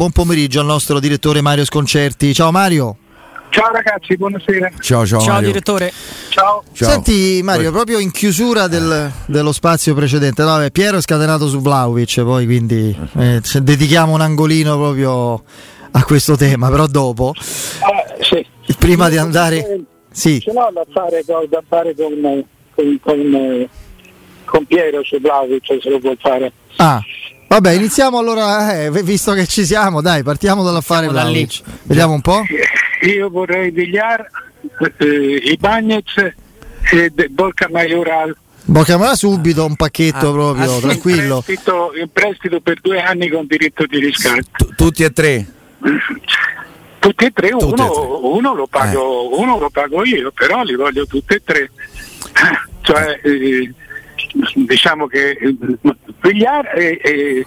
Buon pomeriggio al nostro direttore Mario Sconcerti. Ciao Mario. Ciao ragazzi, buonasera. Ciao, ciao, Ciao Mario. direttore. Ciao. Ciao. Senti Mario, proprio in chiusura del- dello spazio precedente, no, beh, Piero è scatenato su Vlaovic, poi quindi eh, ci dedichiamo un angolino proprio a questo tema, però dopo, Ah, sì. prima di andare... Sì, Ce l'ho da fare, da fare con, con, con, eh, con Piero su Vlaovic, se lo vuol fare. ah, vabbè, iniziamo allora, eh, visto che ci siamo, dai, partiamo dall'affare da lì. Vediamo un po'. Io vorrei Villar, eh, Ibagnez e Borca Majoral. Bocamara subito, un pacchetto Ah, proprio, ah, tranquillo. In prestito, in prestito per due anni con diritto di riscatto. Tu- tutti e tre? Tutti e tre, Tutti uno, e tre. Eh. uno lo pago, uno lo pago io, però li voglio tutti e tre. Cioè, eh, diciamo che eh, Villar e, e,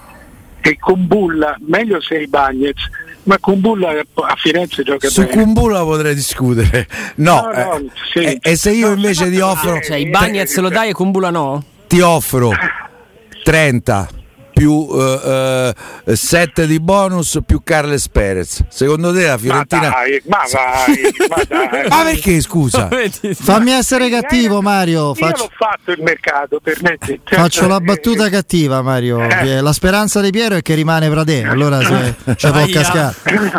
e Kumbulla, meglio se i Bagnets, ma Kumbulla a Firenze gioca Su bene. Kumbulla potrei discutere. No, No, no, eh, sì. e, e se io No, invece no, ti offro, eh, Cioè, i Bagnets lo dai e Kumbula no? ti offro 30 più 7 di bonus più Carles Perez. Secondo te la Ma Fiorentina... dai, ma vai, ma dai. Ma perché scusa? Fammi essere cattivo Mario, Io faccio, l'ho fatto il mercato, permetti. Cioè, faccio la eh, battuta cattiva Mario. Eh. La speranza di Piero è che rimane Pradè, allora se, ci può cascare.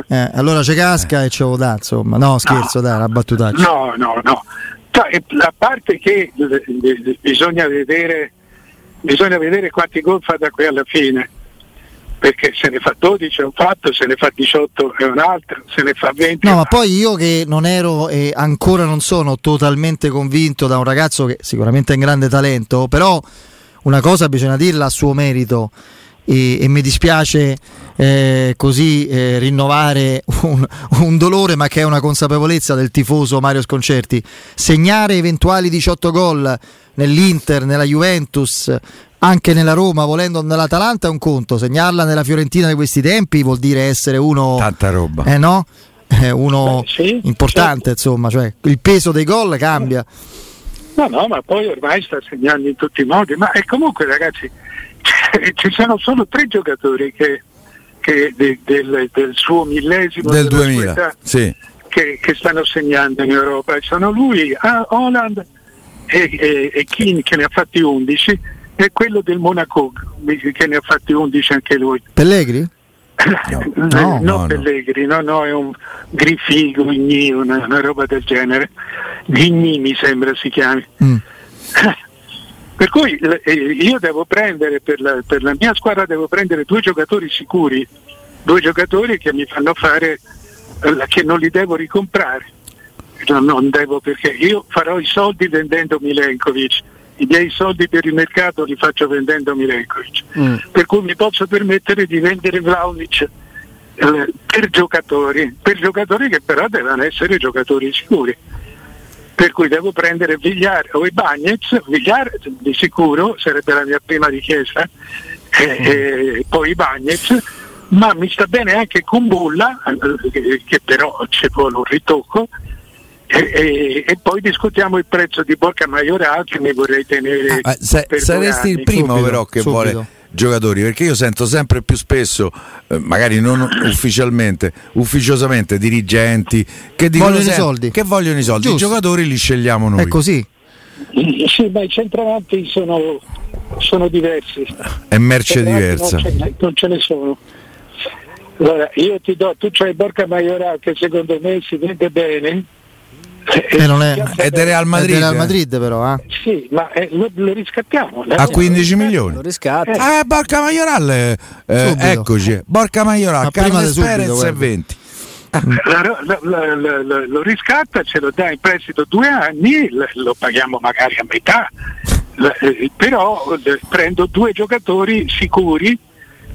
Eh, allora ci casca e ce lo dà, insomma. No, scherzo, dai, una battutaccia. No, no, no. Cioè, a parte che eh, eh, bisogna vedere, bisogna vedere quanti gol fa da qui alla fine, perché se ne fa 12 è un fatto, se ne fa 18 è un altro, se ne fa 20 No, ma poi io che non ero e ancora non sono totalmente convinto da un ragazzo che sicuramente è un grande talento, però una cosa bisogna dirla a suo merito e, e mi dispiace eh, così eh, rinnovare un, un dolore, ma che è una consapevolezza del tifoso Mario Sconcerti. Segnare eventuali 18 gol nell'Inter, nella Juventus, anche nella Roma, volendo nell'Atalanta è un conto, segnarla nella Fiorentina di questi tempi vuol dire essere uno Tanta roba. eh no? È uno Beh, sì, importante, insomma, cioè il peso dei gol cambia. No, no, ma poi ormai sta segnando in tutti i modi. Ma e comunque, ragazzi, ci sono solo tre giocatori che, che de- del, del suo millesimo Del della sua 2000. età Sì. che, che stanno segnando in Europa. Sono lui, ah, Holland e, e, e Keane che ne ha fatti 11 e quello del Monaco che ne ha fatti 11 anche lui. Pellegri? No, no, no, no. Pellegri, no, no, è un Griffigo, Gni, una, una roba del genere. Ghigni mi sembra si chiami. Mm. Per cui l- eh, io devo prendere per la, per la mia squadra devo prendere due giocatori sicuri, due giocatori che mi fanno fare eh, che non li devo ricomprare. No, non devo perché io farò i soldi vendendo Milenkovic, i miei soldi per il mercato li faccio vendendo Milenkovic. Mm. Per cui mi posso permettere di vendere Vlaovic eh, per giocatori, per giocatori che però devono essere giocatori sicuri per cui devo prendere Vigliar o i Bagnets, Vigliar di sicuro sarebbe la mia prima richiesta, e, e poi i Bagnets, ma mi sta bene anche Kumbulla, eh, che, che però ci vuole un ritocco, e, e- e poi discutiamo il prezzo di Borca Maioral che mi vorrei tenere. Ah, se- per due saresti il primo Subito, però che subito. vuole giocatori perché io sento sempre più spesso eh, magari non ufficialmente ufficiosamente dirigenti che dicono Vogliono i soldi. che vogliono i soldi Giusto. i giocatori li scegliamo noi È così. Sì, ma i centravanti sono, sono diversi. è merce Centravanti diversa Non ce, ne- non ce ne sono. Allora, io ti do, tu c'hai Borca Maioral che secondo me si vende bene. E non è- è del Real È Madrid, del Real eh? Madrid però, eh. Sì, ma eh, lo, lo riscattiamo. a 15 milioni Lo riscatti. eh Borca Maioral eh, eh, Subito. eccoci Borca Maioral Ma prima Carles Perez e guarda. 20 La- la- la- la- la- lo riscatta, ce lo dà in prestito due anni, lo paghiamo magari a metà, eh, però eh, prendo due giocatori sicuri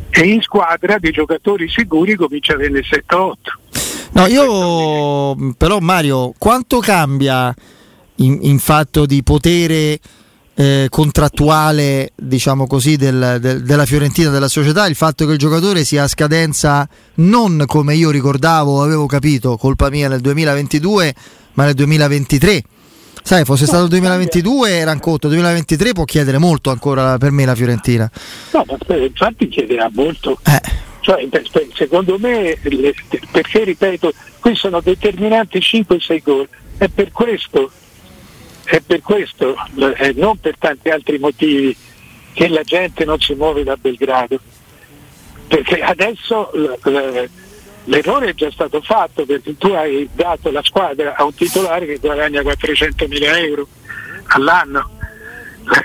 e in squadra di giocatori sicuri comincia a averne 7-8. No, io però Mario, quanto cambia in, in fatto di potere eh, contrattuale, diciamo così, del- del- della Fiorentina, della società, il fatto che il giocatore sia a scadenza non come io ricordavo, avevo capito, colpa mia nel 2022, ma nel 2023. Sai, fosse stato il 2022 era un conto, 2023 può chiedere molto ancora per me la Fiorentina. No, ma eh, infatti chiederà molto. Eh, Cioè, per- per- secondo me, le- perché ripeto, qui sono determinanti 5-6 gol, è per questo, è per questo, eh, non per tanti altri motivi, che la gente non si muove da Belgrado. Perché adesso l- l'errore è già stato fatto perché tu hai dato la squadra a un titolare che guadagna 400 mila euro all'anno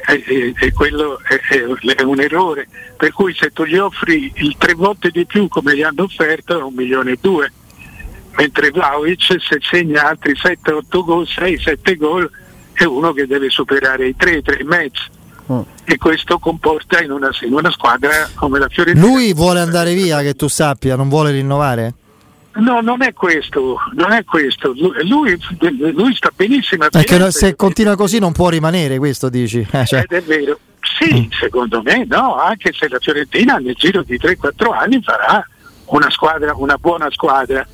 e, e- e quello è, è- un errore. Per cui se tu gli offri il tre volte di più come gli hanno offerto è un milione e due. Mentre Vlaovic se segna altri 7-8 gol 6-7 gol è uno che deve superare i 3 3 e mezzo. E questo comporta in una, in una squadra come la Fiorentina. Lui vuole andare via, che tu sappia, non vuole rinnovare? No non è questo non è questo lui, lui- sta benissimo Perché Firenze. se continua così non può rimanere, questo dici. Eh, cioè. Ed è vero. Sì, secondo me no, anche se la Fiorentina nel giro di 3-4 anni farà una squadra, una buona squadra,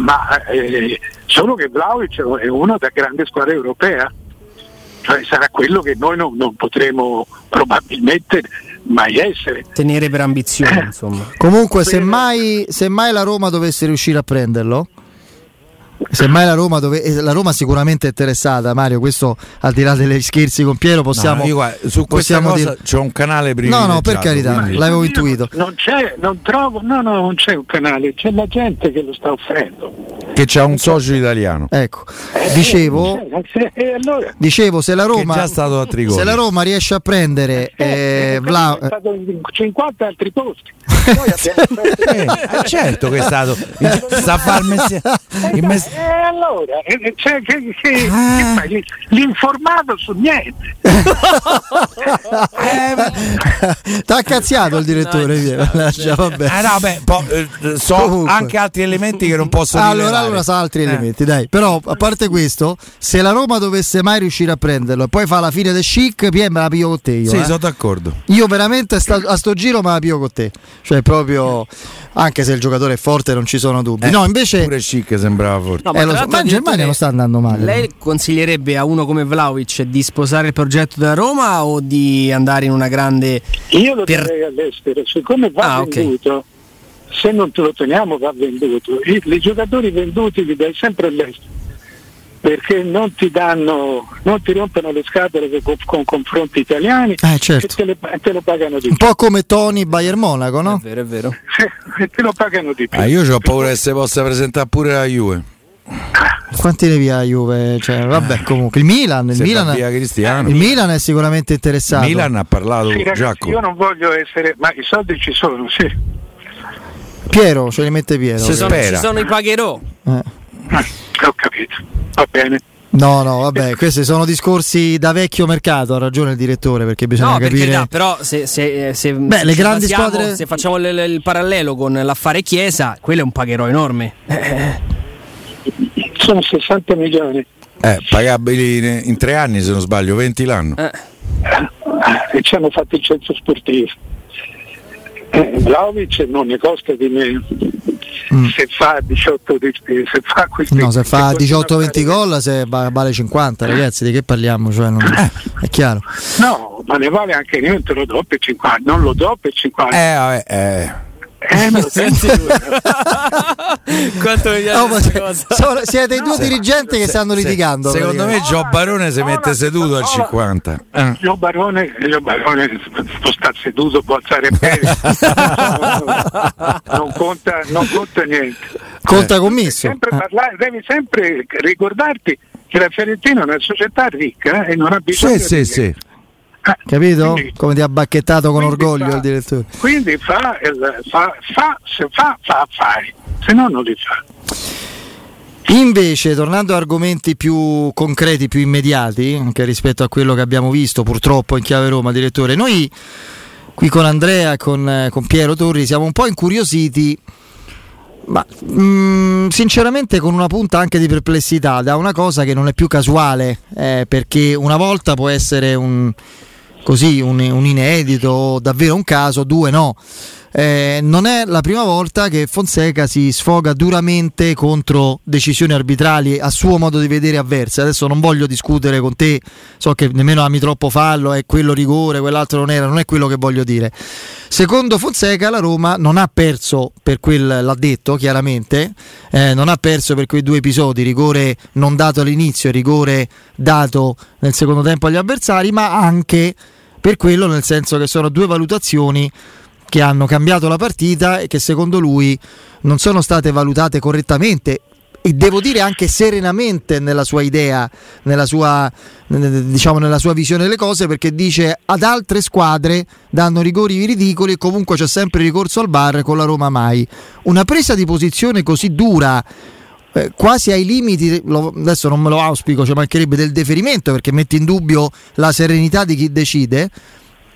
ma eh, solo che Vlaovic è uno da grande squadra europea, cioè sarà quello che noi non, non potremo probabilmente mai essere. Tenere per ambizione, insomma. Comunque, se mai, se mai la Roma dovesse riuscire a prenderlo, se mai la Roma, dove, e la Roma sicuramente è interessata, Mario. Questo al di là degli scherzi con Piero, possiamo. No, io guarda, su questa possiamo cosa dire- c'è un canale No, privilegiato. no, per carità, quindi- l'avevo intuito. Non c'è, non trovo, no, no, non c'è un canale, c'è la gente che lo sta offrendo. Che c'ha un socio italiano. Ecco, dicevo, Eh, E allora? dicevo se la Che Roma, è già stato a Trigoni. se la Roma riesce a prendere eh, Vla- è stato in 50 altri posti. Abbiamo Eh, certo che è stato. Sta a fare il mestiere. Allora, eh, cioè, che, che- che Ah. fai? L'informato su niente. T'ha cazziato il direttore, via, lascia, vabbè. Eh no, beh, po- eh, so Comunque. anche altri elementi che non posso Allora, rivelare. allora sa altri Eh. elementi, dai. Però, a parte questo, se la Roma dovesse mai riuscire a prenderlo e poi fa la fine del chic, PM me la piglio con te io. Sì, eh. sono d'accordo. Io veramente sta- a sto giro me la piglio con te. Cioè, proprio. Anche se il giocatore è forte, non ci sono dubbi. Eh, no, invece. Pure chic sembrava forte. No, Eh, lo so, l'altro ma in Germania non sta andando male. Lei consiglierebbe a uno come Vlaovic di sposare il progetto della Roma o di andare in una grande Io lo Per- terrei all'estero, siccome va Ah, venduto, se non te lo teniamo va venduto. I, I giocatori venduti li dai sempre all'estero. Perché non ti danno, non ti rompono le scatole con, con confronti italiani Eh, certo. e te, le- te lo pagano di Un più. po' come Tony Bayern Monaco, no? È vero, è vero. E te lo pagano di più. Ah, io ho paura che si possa presentare pure la Juve. Quanti ne via Juve? Cioè, vabbè, comunque il Milan, il Milan, va via Cristiano. il Milan è sicuramente interessato. Milan ha parlato Sì, ragazzi, Giacomo. io non voglio essere, ma i soldi ci sono, sì. Piero, ce li mette Piero. Se Ci sono, spera. ci sono i pagherò. Eh. Ah, ho capito, va bene. No, no, vabbè, questi sono discorsi da vecchio mercato, ha ragione il direttore perché bisogna No, capire. carità, però se, se, se, Beh, se le grandi basiamo- squadre- Se facciamo il, il parallelo con l'affare Chiesa, quello è un pagherò enorme. Sono 60 milioni Eh, pagabili in, in tre anni, se non sbaglio, 20 l'anno. Eh, Ah, e ci hanno fatto il censo sportivo. Eh, Vlaovic non ne costa di meno. Se fa 18 di, se fa questi Mm. No, se fa se continua a 18-20 fare- gol se va- vale 50, ragazzi, di che parliamo? Cioè, non- è chiaro. No, ma ne vale anche niente, lo do per 50, non lo do per 50. Eh, vabbè, eh. Eh, lui. Quanto mi piace ma questa se- sono- siete i due dirigenti che stanno Se- litigando. secondo me. Gio Barone si mette seduto al 50. Eh. Io Barone, Barone può stare seduto, può alzare piedi. non, conta, non conta niente. conta commisso. Sempre Eh. parlare, devi sempre ricordarti che la Fiorentina è una società ricca eh, e non ha bisogno Sì, di sì. Capito? quindi- Come ti ha bacchettato con orgoglio fa- il direttore. Quindi fa, fa, fa, se fa, fa affari, se no non li fa. Invece, tornando a argomenti più concreti, più immediati, anche rispetto a quello che abbiamo visto purtroppo in chiave Roma, direttore, noi qui con Andrea e con, eh, con Piero Torri siamo un po' incuriositi, ma mm, sinceramente con una punta anche di perplessità da una cosa che non è più casuale, eh, perché una volta può essere un, così, un, un inedito, davvero un caso, due no. Eh, non è la prima volta che Fonseca si sfoga duramente contro decisioni arbitrali a suo modo di vedere avverse. Adesso non voglio discutere con te, so che nemmeno ami troppo fallo, è quello rigore, quell'altro non era, non è quello che voglio dire. Secondo Fonseca la Roma non ha perso per quel, l'ha detto chiaramente, eh, non ha perso per quei due episodi, rigore non dato all'inizio e rigore dato nel secondo tempo agli avversari, ma anche per quello nel senso che sono due valutazioni che hanno cambiato la partita e che secondo lui non sono state valutate correttamente e devo dire anche serenamente nella sua idea, nella sua, diciamo, nella sua visione delle cose, perché dice ad altre squadre danno rigori ridicoli e comunque c'è sempre ricorso al bar con la Roma mai. Una presa di posizione così dura. Eh, quasi ai limiti, lo, adesso non me lo auspico, ci cioè mancherebbe del deferimento perché mette in dubbio la serenità di chi decide,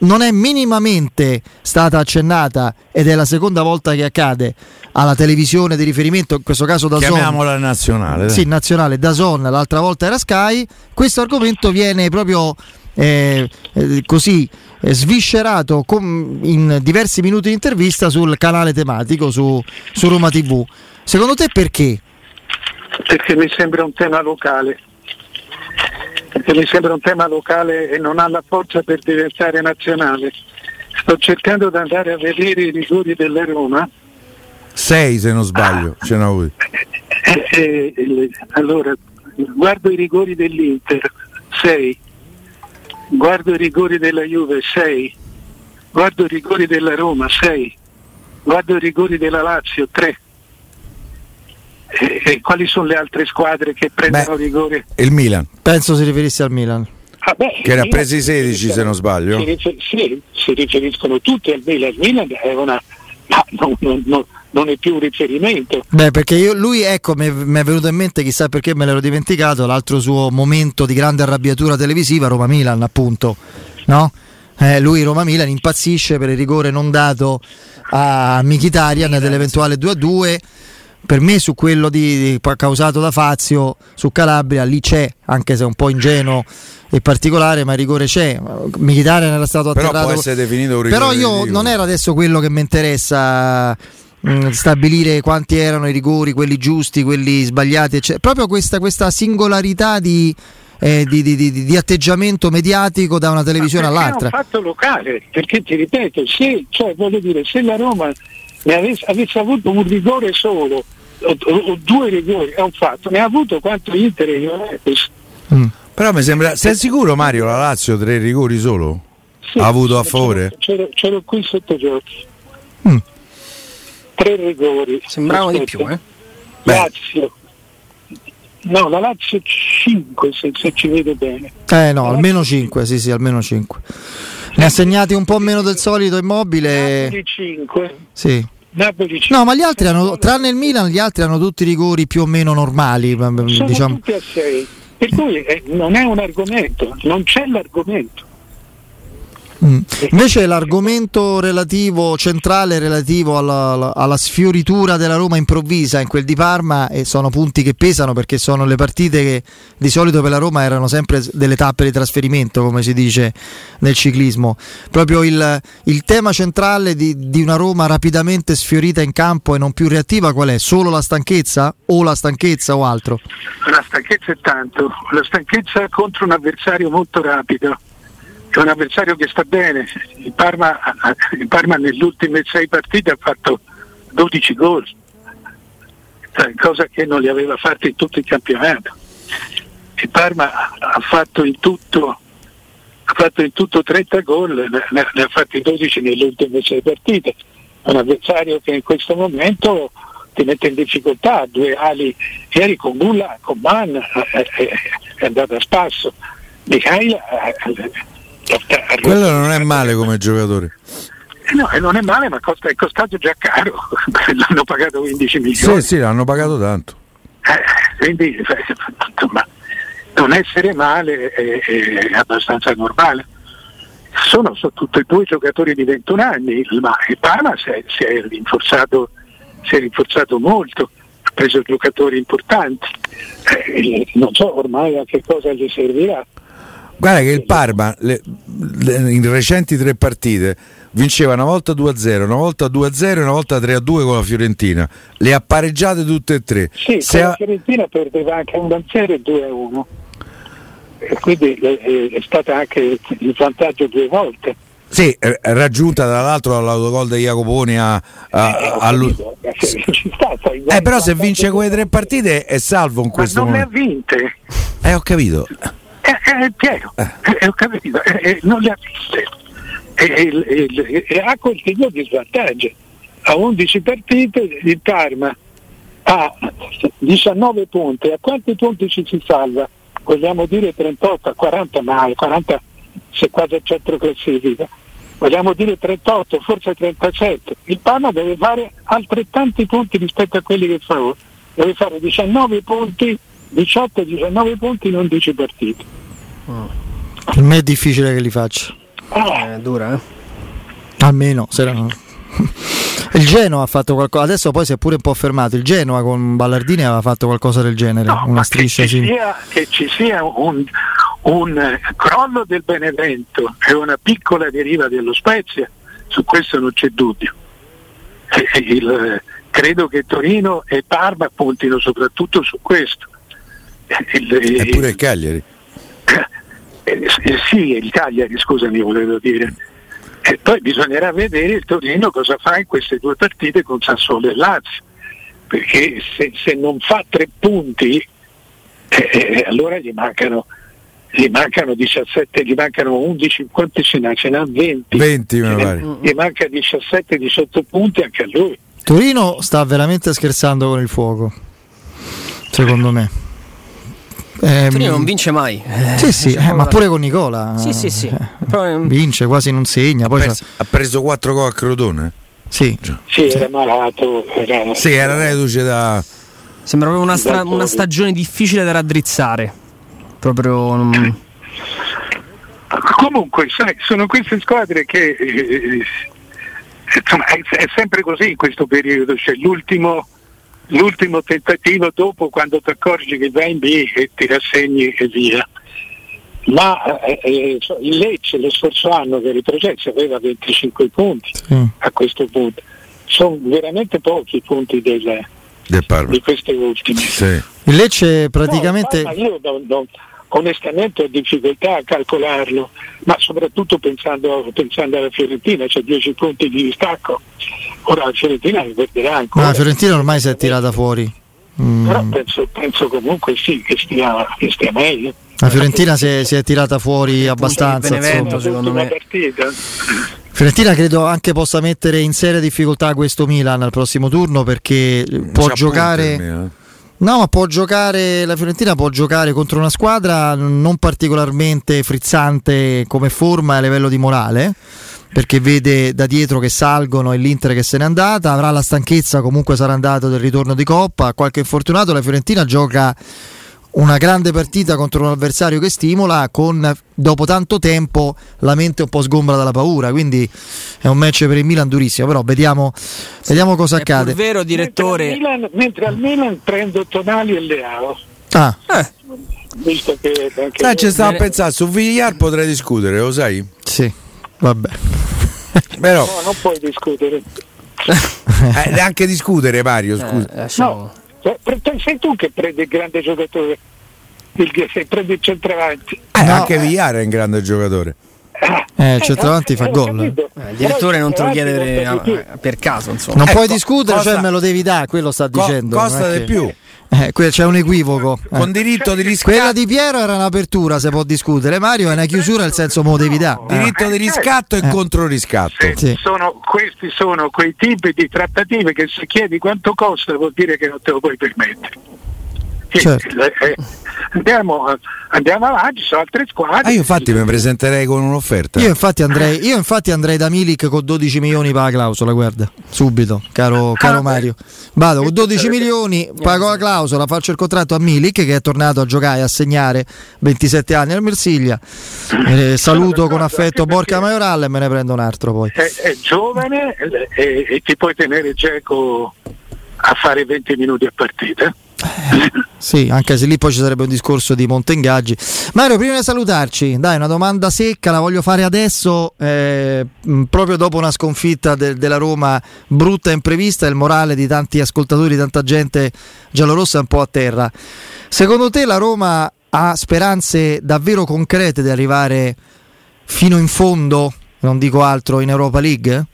non è minimamente stata accennata ed è la seconda volta che accade alla televisione di riferimento, in questo caso da Chiamiamola Zon. nazionale. Sì, nazionale, da Zon, l'altra volta era Sky. Questo argomento viene proprio eh, eh, così eh, sviscerato com- in diversi minuti di intervista sul canale tematico su, su Roma TV. Secondo te perché? Perché mi sembra un tema locale perché mi sembra un tema locale e non ha la forza per diventare nazionale. Sto cercando di andare a vedere i rigori della Roma. Sei se non sbaglio, ah. ce n'ho avuto. Eh, eh, allora, guardo i rigori dell'Inter, 6. Guardo i rigori della Juve, 6. Guardo i rigori della Roma, 6. Guardo i rigori della Lazio, 3. E, e, quali sono le altre squadre che prendono Beh, rigore? Il Milan. Penso si riferisse al Milan. Ah beh, che ne ha presi 16 se non sbaglio. Si, rifer- sì, si riferiscono tutti al Milan. Il Milan è una... ma non, non, non, non è più un riferimento. Beh, perché io, lui, ecco, mi è venuto in mente, chissà perché me l'ero dimenticato, l'altro suo momento di grande arrabbiatura televisiva, Roma-Milan, appunto, no? Eh, lui Roma-Milan impazzisce per il rigore non dato a Michitarian dell'eventuale 2-2 per me su quello di, di, causato da Fazio su Calabria lì c'è anche se un po' ingenuo e particolare ma il rigore c'è Mkhitaryan era stato atterrato però può essere definito un rigore però io non era adesso quello che mi interessa mh, mm, stabilire quanti erano i rigori quelli giusti quelli sbagliati eccetera. proprio questa, questa singolarità di eh, di, di, di, di, atteggiamento mediatico da una televisione all'altra. È un fatto locale, perché ti ripeto, se, cioè, dire, se la Roma ne avesse, avesse, avuto un rigore solo o, o, o, due rigori è un fatto, ne ha avuto quanto Inter e Juventus. Mm. Però mi sembra, sei sicuro Mario la Lazio tre rigori solo? Sì, ha avuto a favore? C'ero, c'ero qui sotto gli occhi. Mm. Tre rigori. Sembrava di più, eh? Lazio. No, la Lazio 5 se, se, ci vedo bene. Eh no, la almeno 5, sì sì, almeno 5. Ne ha segnati un po' meno del solito immobile. Napoli 5. Sì. Napoli 5. No, ma gli altri hanno, tranne il Milan, gli altri hanno tutti rigori più o meno normali. Sono diciamo. tutti a 6. Per cui eh, non è un argomento, non c'è l'argomento. Mm. Invece l'argomento relativo, centrale relativo alla, alla, sfioritura della Roma improvvisa in quel di Parma e sono punti che pesano perché sono le partite che di solito per la Roma erano sempre delle tappe di trasferimento come si dice nel ciclismo. Proprio il, il tema centrale di, di, una Roma rapidamente sfiorita in campo e non più reattiva qual è? Solo la stanchezza o la stanchezza o altro? La stanchezza è tanto, la stanchezza contro un avversario molto rapido è un avversario che sta bene. Il Parma, il Parma nelle ultime sei partite ha fatto 12 gol, cioè, cosa che non li aveva fatti in tutto il campionato. Il Parma ha fatto in tutto, fatto in tutto 30 gol, ne, ha fatti 12 nelle ultime sei partite. È un avversario che in questo momento ti mette in difficoltà, due ali ieri con Bulla, con Mann è, è, è andato a spasso. Mikhail quello non è male come giocatore. Eh no, e non è male, ma costa, è costato già caro. l'hanno pagato 15 milioni. Sì, sì, l'hanno pagato tanto. Eh, quindi insomma, non essere male è, è abbastanza normale. Sono soprattutto due giocatori di 21 anni, ma il Parma si è, si è, rinforzato, si è rinforzato molto, ha preso giocatori importanti. Eh, non so ormai a che cosa gli servirà Guarda che il Parma le, le, in recenti tre partite vinceva una volta 2-0, una volta 2-0 e una volta 3-2 con la Fiorentina. Le ha pareggiate tutte e tre. Sì, Se con ha- la Fiorentina perdeva anche un 0 e 2 a 1. E quindi è stata anche il vantaggio due volte. sì, raggiunta tra l'altro dall'autogol di Jacoponi a, a- Eh, a lui. eh, però se vince quelle tre partite è salvo in Ma questo non le ha momento. vinte. Eh, ho capito. Eh, eh, Piero, eh, ho capito, eh, eh, non le ha viste. E, ha continuo di svantaggio. A 11 partite il Parma ha 19 punti. A quanti punti ci si salva? Vogliamo dire 38, a 40 mai, 40 se quasi a centro classifica. Vogliamo dire 38, forse 37. Il Parma deve fare altrettanti punti rispetto a quelli che fa ora. Deve fare 19 punti, 18-19 punti in 11 partite. Per me è difficile che li faccia. Ah, È dura, eh? Almeno se no- Il Genoa ha fatto qualcosa, adesso poi si è pure un po' fermato. Il Genoa con Ballardini aveva fatto qualcosa del genere, no, una striscia che ci simile. sia, che ci sia un, un, eh, crollo del Benevento e una piccola deriva dello Spezia, su questo non c'è dubbio. Il- credo che Torino e Parma puntino soprattutto su questo. Il- Eppure il Cagliari. Eh, eh, sì, il Cagliari, scusami, volevo dire. E poi bisognerà vedere il Torino cosa fa in queste due partite con Sassuolo e Lazio, perché se, se non fa tre punti, eh, eh, allora gli mancano, gli mancano 17, gli mancano 11, quanti ce n'ha? Ce n'ha 20. 20 mi pare. Gli manca 17-18 punti anche a lui. Torino sta veramente scherzando con il fuoco, secondo me. Ehm, Torino non vince mai. Eh, Sì, sì, eh, ma pure con Nicola. Sì, sì, sì. eh, mm, vince, quasi non segna. Poi Pers- ha preso 4 gol a Crotone. sì. Sì, era malato. Era... Sì, era reduce da. Sembra proprio una, stra- una stagione difficile da raddrizzare. Proprio. mm, Comunque, sai, sono queste squadre che eh, insomma, è, è sempre così in questo periodo, c'è l'ultimo, l'ultimo tentativo dopo quando ti accorgi che vai in B e ti rassegni e via. Ma eh, eh, il Lecce lo scorso anno che retrocesse aveva 25 punti sì. a questo punto. Sono veramente pochi i punti del- del Parma. di queste ultime. Sì. Il Lecce praticamente. No, ma io non- non- onestamente ho difficoltà a calcolarlo, ma soprattutto pensando, pensando alla Fiorentina, c'è 10 punti di distacco. Ora la Fiorentina li perderà ancora. Ma la Fiorentina ormai si è tirata fuori. Mm, Però penso, penso comunque sì che stia, che stia meglio. La Fiorentina si è, si è tirata fuori abbastanza. Benevento, insomma. secondo me. partita. Fiorentina credo anche possa mettere in seria difficoltà questo Milan al prossimo turno perché può C'ha giocare. almeno, eh. No, ma può giocare. La Fiorentina può giocare contro una squadra non particolarmente frizzante come forma e a livello di morale. Perché vede da dietro che salgono e l'Inter che se n'è andata. Avrà la stanchezza, comunque sarà andato del ritorno di Coppa. Qualche infortunato. La Fiorentina gioca una grande partita contro un avversario che stimola con dopo tanto tempo la mente un po' sgombra dalla paura quindi è un match per il Milan durissimo però vediamo, vediamo cosa È accade vero, direttore. Mentre al, Milan, mentre al Milan prendo Tonali e Leao, ah, Eh, visto che anche Sai, ci stavo a pensare, su Villar potrei discutere, lo sai? sì vabbè Però no, non puoi discutere. eh, neanche discutere, Mario, scusa. eh, lasciamo- No, cioè, te- sei tu che prendi il grande giocatore, il, se prendi il centravanti. Eh, no. anche Villar è un grande giocatore. Eh, il centravanti fa gol. Eh, il direttore non te lo chiede per, eh, caso, insomma. non Eh, puoi co- discutere costa- cioè me lo devi dare quello sta Co- dicendo costa di che- più. Eh, c'è un equivoco eh. Con diritto di quella riscatto. di Piero era un'apertura se può discutere Mario è una chiusura nel senso mo devi dare eh. Diritto di riscatto e Eh. controriscatto. più. Sì. Sono- questi sono quei tipi di trattative che se chiedi quanto costa vuol dire che non te lo puoi permettere. Sì, Certo. eh, andiamo, andiamo avanti, ci sono altre squadre. Ah, io infatti mi presenterei con un'offerta. Io infatti, andrei, io infatti andrei da Milik con 12 milioni per la clausola, guarda, subito, caro, caro Ah, Mario. Vado con 12 sarebbe- milioni, pago la clausola, faccio il contratto a Milik che è tornato a giocare e a segnare 27 anni al Marsiglia. Eh, saluto con affetto Borca Majoral e me ne prendo un altro poi. È, è giovane eh, e, e ti puoi tenere Geco a fare 20 minuti a partita. Sì, anche se lì poi ci sarebbe un discorso di monte ingaggi. Mario, prima di salutarci, dai, una domanda secca, la voglio fare adesso, eh, proprio dopo una sconfitta de- della Roma brutta e imprevista, il morale di tanti ascoltatori, tanta gente giallorossa è un po' a terra. Secondo te la Roma ha speranze davvero concrete di arrivare fino in fondo, non dico altro, in Europa League?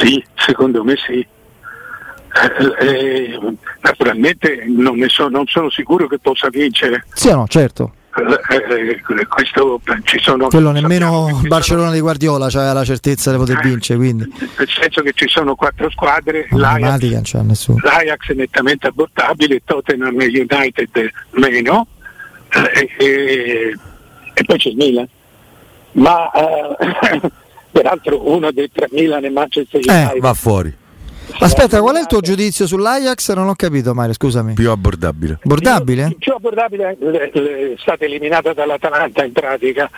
Sì, secondo me sì. Eh, eh, naturalmente non, so, non, sono sicuro che possa vincere. Sì o no, certo. Eh, eh questo, ci sono, Quello nemmeno Barcellona sono, di Guardiola aveva la certezza di poter eh, vincere. Quindi. Nel senso che ci sono quattro squadre, l'Ajax, l'Ajax, è nettamente abortabile, Tottenham e United meno, e, e poi c'è il Milan. Ma peraltro uno dei tre Milan e Manchester United va fuori. Aspetta, qual è il tuo giudizio sull'Ajax? Non ho capito Mario, scusami. Più abbordabile. Abbordabile? Più, più abbordabile, è stata eliminata dall'Atalanta in pratica.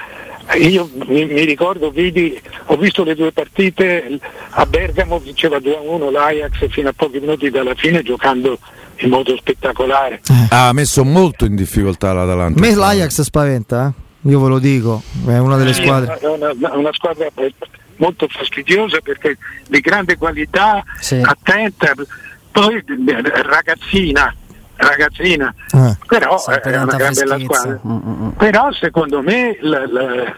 Io mi, mi, ricordo, vidi, ho visto le due partite a Bergamo, vinceva 2-1 l'Ajax fino a pochi minuti dalla fine giocando in modo spettacolare. Eh. Ha messo molto in difficoltà l'Atalanta. A me l'Ajax spaventa, eh? io ve lo dico, è una delle squadre. È una, una, una squadra molto fastidiosa perché di grande qualità, sì. attenta, poi ragazzina, ragazzina, eh. però è una gran bella squadra. Mm, mm, mm. Però secondo me la, la,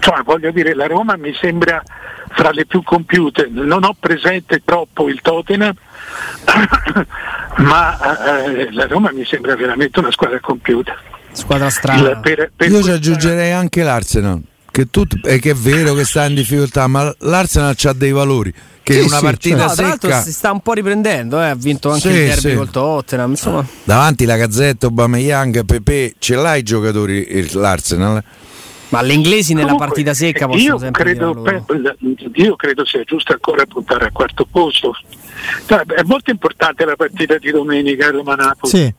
cioè, voglio dire, la Roma mi sembra fra le più compiute, non ho presente troppo il Tottenham, ma eh, la Roma mi sembra veramente una squadra compiuta. Squadra strana. Per, per Io ci aggiungerei anche l'Arsenal che, tutto, è che è vero che sta in difficoltà, ma l'Arsenal ha dei valori. Che sì, una partita sì, certo. secca... no, si sta un po' riprendendo, eh. ha vinto anche sì, il derby sì. col Tottenham. Insomma. Davanti la Gazzetta, Aubameyang, Pepe, ce l'hai i giocatori l'Arsenal? Ma gli inglesi nella Comunque, partita secca possono io sempre credo, io credo sia giusto ancora puntare al quarto posto. È molto importante la partita di domenica Roma-Napoli. Sì.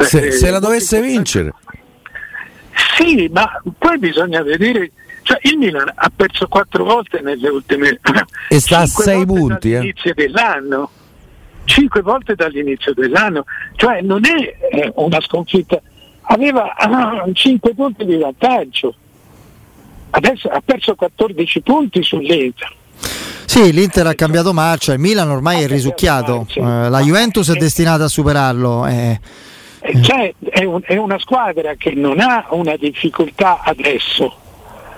Se, eh, se la dovesse vincere. Sì, ma poi bisogna vedere. Cioè, il Milan ha perso quattro volte nelle ultime. E sta a sei punti. Dall'inizio eh. dell'anno. Cinque volte dall'inizio dell'anno. Cioè, non è eh, una sconfitta. Aveva ah, 5 punti di vantaggio. Adesso ha perso 14 punti sull'Inter. Sì, l'Inter ha cambiato marcia, il Milan ormai è risucchiato, eh, la Juventus è destinata a superarlo. Eh. Cioè, è, un, è una squadra che non ha una difficoltà adesso,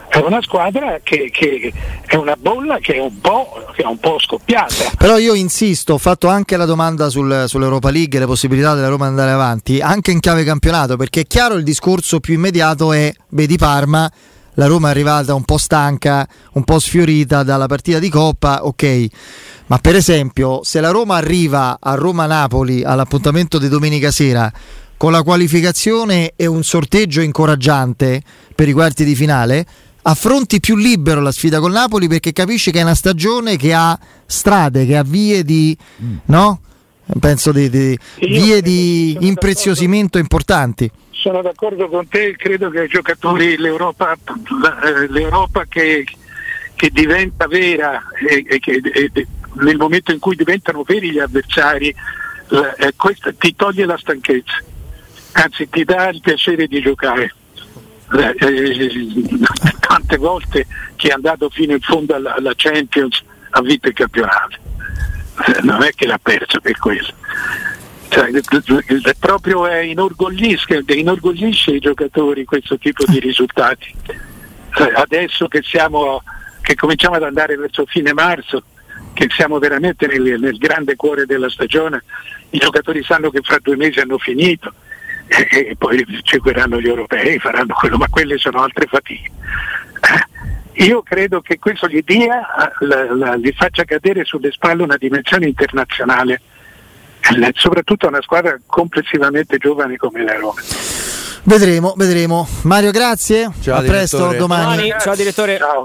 è una squadra che, che, è una bolla che è un po', che è un po scoppiata. Però io insisto, ho fatto anche la domanda sul, sull'Europa League le possibilità della Roma andare avanti, anche in chiave campionato, perché è chiaro il discorso più immediato è, vedi Parma, la Roma è arrivata un po' stanca, un po' sfiorita dalla partita di Coppa, ok. Ma per esempio, se la Roma arriva a Roma-Napoli all'appuntamento di domenica sera con la qualificazione e un sorteggio incoraggiante per i quarti di finale, affronti più libero la sfida con Napoli perché capisci che è una stagione che ha strade, che ha vie di, mm. no? Penso di, di vie di impreziosimento importanti sono d'accordo con te, credo che ai giocatori l'Europa, l'Europa che, che, diventa vera e, e che e, nel momento in cui diventano veri gli avversari, eh, questa ti toglie la stanchezza, anzi ti dà il piacere di giocare. Eh, eh tante volte chi è andato fino in fondo alla, alla Champions ha vinto il campionato, eh, non è che l'ha perso per quello cioè, proprio inorgoglisce, inorgoglisce, i giocatori questo tipo di risultati. Cioè, adesso che, siamo, che cominciamo ad andare verso fine marzo, che siamo veramente nel, nel, grande cuore della stagione, i giocatori sanno che fra due mesi hanno finito e, e poi seguiranno gli europei, faranno quello, ma quelle sono altre fatiche. Eh, io credo che questo gli dia, la, la, gli faccia cadere sulle spalle una dimensione internazionale soprattutto una squadra complessivamente giovane come la Roma. Vedremo, vedremo. Mario, grazie. Ciao, a direttore. presto domani. Ciao direttore. Ciao.